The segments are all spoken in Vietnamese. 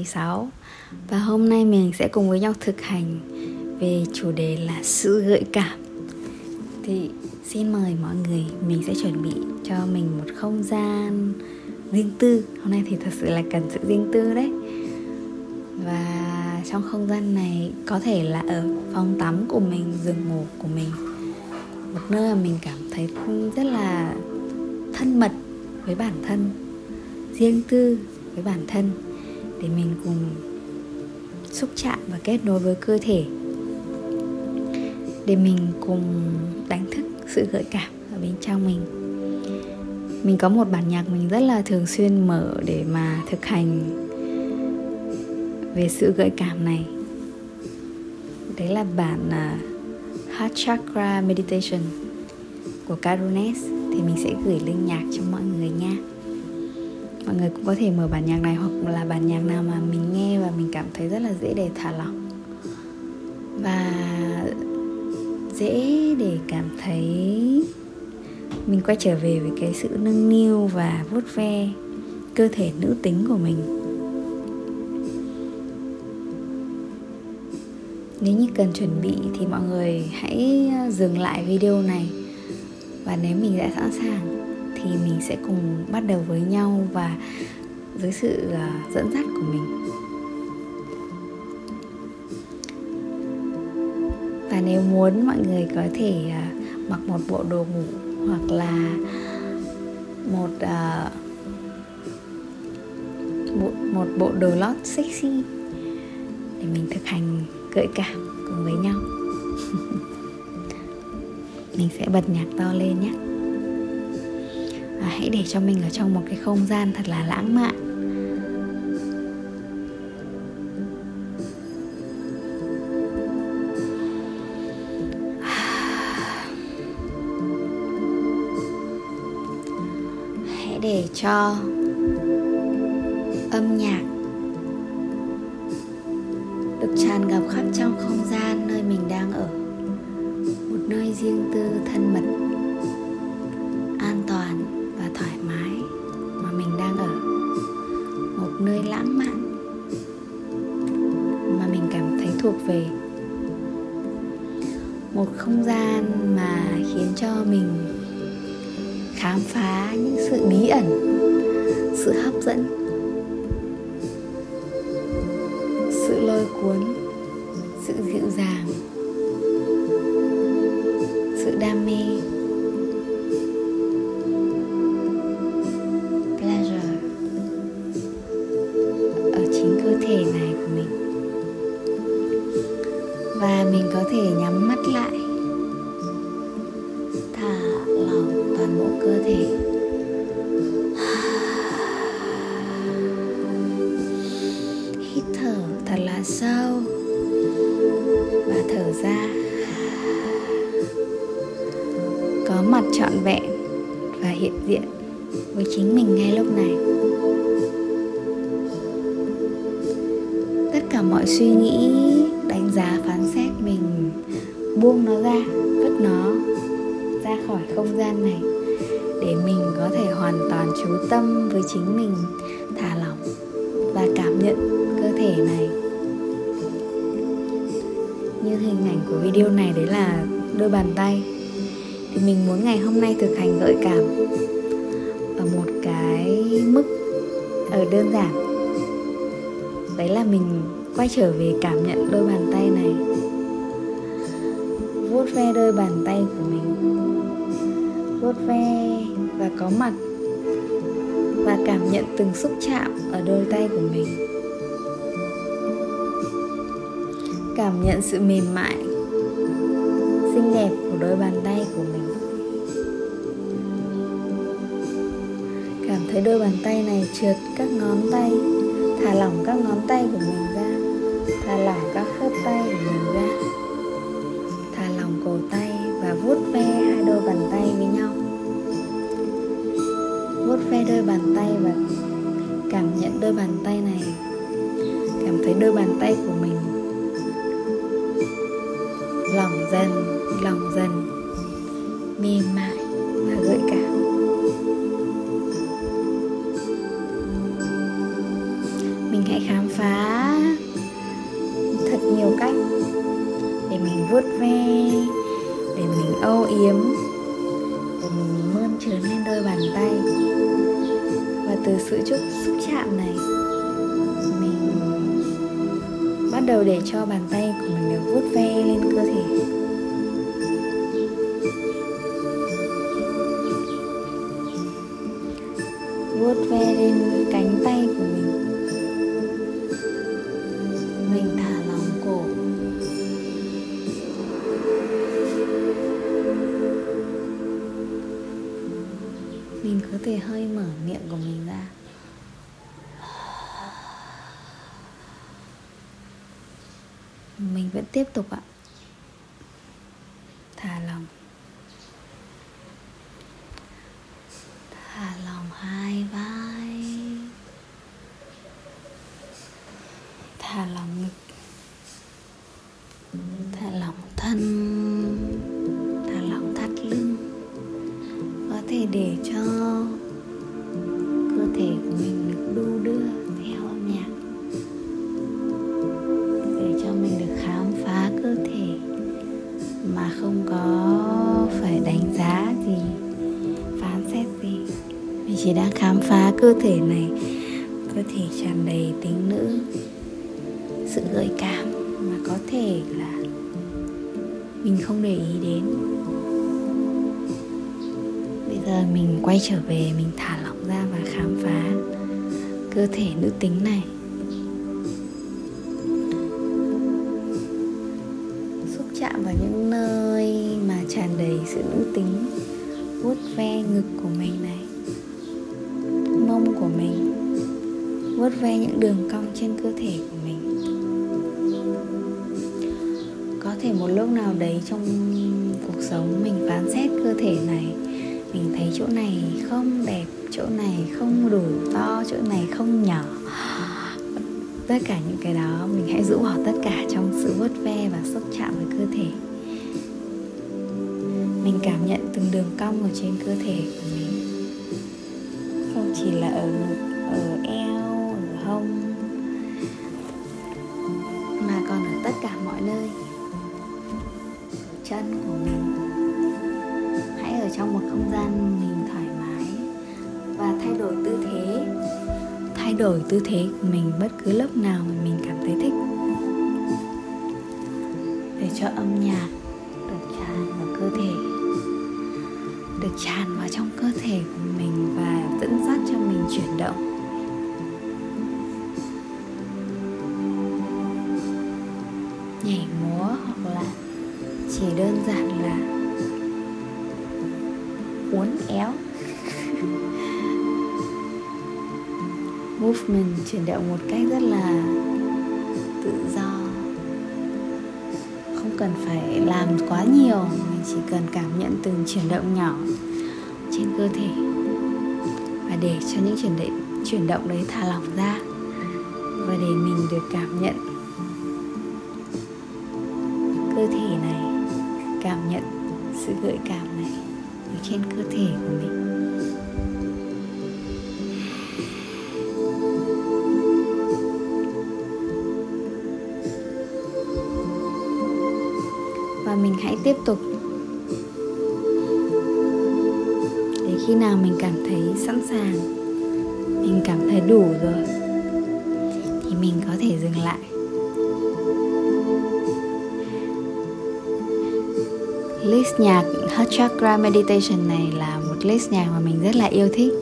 16 Và hôm nay mình sẽ cùng với nhau thực hành về chủ đề là sự gợi cảm. Thì xin mời mọi người mình sẽ chuẩn bị cho mình một không gian riêng tư. Hôm nay thì thật sự là cần sự riêng tư đấy. Và trong không gian này có thể là ở phòng tắm của mình, giường ngủ của mình. Một nơi mà mình cảm thấy rất là thân mật với bản thân riêng tư với bản thân để mình cùng xúc chạm và kết nối với cơ thể. Để mình cùng đánh thức sự gợi cảm ở bên trong mình. Mình có một bản nhạc mình rất là thường xuyên mở để mà thực hành về sự gợi cảm này. Đấy là bản uh, Heart Chakra Meditation của Karunes. Thì mình sẽ gửi link nhạc cho mọi người nha mọi người cũng có thể mở bản nhạc này hoặc là bản nhạc nào mà mình nghe và mình cảm thấy rất là dễ để thả lỏng. Và dễ để cảm thấy mình quay trở về với cái sự nâng niu và vuốt ve cơ thể nữ tính của mình. Nếu như cần chuẩn bị thì mọi người hãy dừng lại video này. Và nếu mình đã sẵn sàng thì mình sẽ cùng bắt đầu với nhau và dưới sự à, dẫn dắt của mình. Và nếu muốn mọi người có thể à, mặc một bộ đồ ngủ hoặc là một à, một, một bộ đồ lót sexy để mình thực hành gợi cảm cùng với nhau. Mình sẽ bật nhạc to lên nhé và hãy để cho mình ở trong một cái không gian thật là lãng mạn. Hãy để cho âm nhạc được tràn ngập khắp trong không gian nơi mình đang ở. Một nơi riêng tư, thân mật. Không gian mà khiến cho mình khám phá những sự bí ẩn, sự hấp dẫn, sự lôi cuốn, sự dịu dàng, sự đam mê. Pleasure ở chính cơ thể này của mình. Và mình có thể nhắm mắt lại. Toàn bộ cơ thể. Hít thở thật là sâu và thở ra. Có mặt trọn vẹn và hiện diện với chính mình ngay lúc này. Tất cả mọi suy nghĩ, đánh giá, phán xét mình, buông nó ra, vứt nó ra khỏi không gian này để mình có thể hoàn toàn chú tâm với chính mình, thả lỏng và cảm nhận cơ thể này. Như hình ảnh của video này đấy là đôi bàn tay. Thì mình muốn ngày hôm nay thực hành gợi cảm ở một cái mức ở đơn giản. Đấy là mình quay trở về cảm nhận đôi bàn tay này ve đôi bàn tay của mình. Vuốt ve và có mặt và cảm nhận từng xúc chạm ở đôi tay của mình. Cảm nhận sự mềm mại, xinh đẹp của đôi bàn tay của mình. Cảm thấy đôi bàn tay này trượt các ngón tay, thả lỏng các ngón tay của mình ra, thả lỏng các khớp tay của mình ra vuốt ve hai đôi bàn tay với nhau. Vuốt ve đôi bàn tay và cảm nhận đôi bàn tay này. Cảm thấy đôi bàn tay của mình lỏng dần lỏng dần mềm mại và gợi cảm. Yếm. Để mình mơn trớn lên đôi bàn tay. Và từ sự chút xúc chạm này, mình bắt đầu để cho bàn tay của mình được vuốt ve lên cơ thể. Vuốt ve lên cánh tay của mình. Hơi mở miệng của mình ra. Mình vẫn tiếp tục ạ. Cơ thể này, cơ thể tràn đầy tính nữ, sự gợi cảm mà có thể là mình không để ý đến. Bây giờ mình quay trở về, mình thả lỏng ra và khám phá cơ thể nữ tính này. Xúc chạm vào những nơi mà tràn đầy sự nữ tính, vuốt ve ngực của mình này. Vuốt ve những đường cong trên cơ thể của mình. Có thể một lúc nào đấy trong cuộc sống mình phán xét cơ thể này, mình thấy chỗ này không đẹp, chỗ này không đủ to, chỗ này không nhỏ. Tất cả những cái đó mình hãy rũ bỏ tất cả trong sự vuốt ve và xúc chạm với cơ thể. Mình cảm nhận từng đường cong ở trên cơ thể của mình. Không chỉ là ở ngực ở em không? Mà còn ở tất cả mọi nơi. Chân của mình. Hãy ở trong một không gian mình thoải mái và thay đổi tư thế. Thay đổi tư thế của mình bất cứ lúc nào mà mình cảm thấy thích. Để cho âm nhạc được tràn vào cơ thể. Được tràn vào trong cơ thể của mình và dẫn dắt cho mình chuyển động. Nhảy múa hoặc là chỉ đơn giản là uốn éo. Movement, chuyển động một cách rất là tự do. Không cần phải làm quá nhiều, mình chỉ cần cảm nhận từng chuyển động nhỏ trên cơ thể. Và để cho những chuyển động chuyển động đấy thả lỏng ra và để mình được cảm nhận cơ thể này, cảm nhận sự gợi cảm này ở trên cơ thể của mình. Và mình hãy tiếp tục. Để khi nào mình cảm thấy sẵn sàng, mình cảm thấy đủ rồi, thì mình có thể dừng lại. List nhạc Heart Chakra Meditation này là một list nhạc mà mình rất là yêu thích.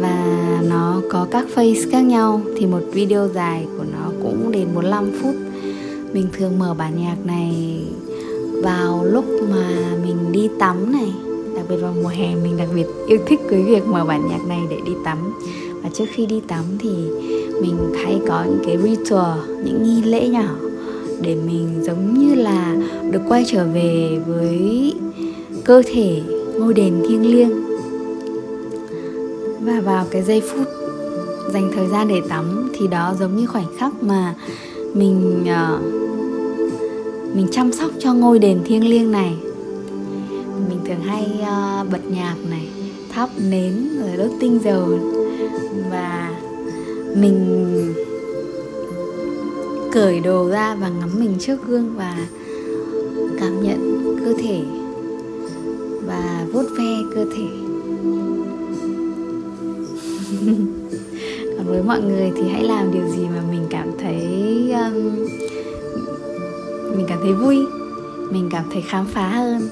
Và nó có các phase khác nhau, thì một video dài của nó cũng đến 45 phút. Mình thường mở bản nhạc này vào lúc mà mình đi tắm này. Đặc biệt vào mùa hè, mình đặc biệt yêu thích cái việc mở bản nhạc này để đi tắm. Và trước khi đi tắm thì mình hay có những cái ritual, những nghi lễ nhỏ để mình giống như là được quay trở về với cơ thể ngôi đền thiêng liêng. Và vào cái giây phút dành thời gian để tắm thì đó giống như khoảnh khắc mà mình uh, mình chăm sóc cho ngôi đền thiêng liêng này. Mình thường hay uh, bật nhạc này thắp nến rồi đốt tinh dầu. Và mình cởi đồ ra và ngắm mình trước gương và cảm nhận cơ thể và vuốt ve cơ thể. Còn với mọi người thì hãy làm điều gì mà mình cảm thấy um, mình cảm thấy vui mình cảm thấy khám phá hơn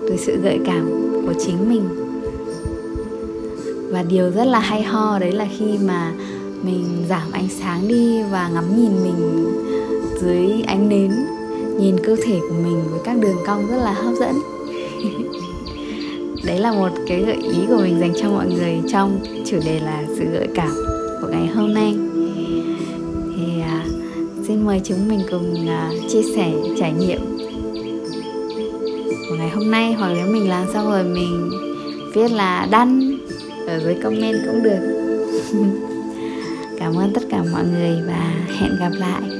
từ sự gợi cảm của chính mình. Và điều rất là hay ho đấy là khi mà mình giảm ánh sáng đi và ngắm nhìn mình dưới ánh nến. Nhìn cơ thể của mình với các đường cong rất là hấp dẫn. Đấy là một cái gợi ý của mình dành cho mọi người trong chủ đề là sự gợi cảm của ngày hôm nay. Thì à, xin mời chúng mình cùng à, chia sẻ trải nghiệm của ngày hôm nay. Hoặc nếu mình làm xong rồi mình viết là đăng ở dưới comment cũng được. cảm ơn tất cả mọi người và hẹn gặp lại.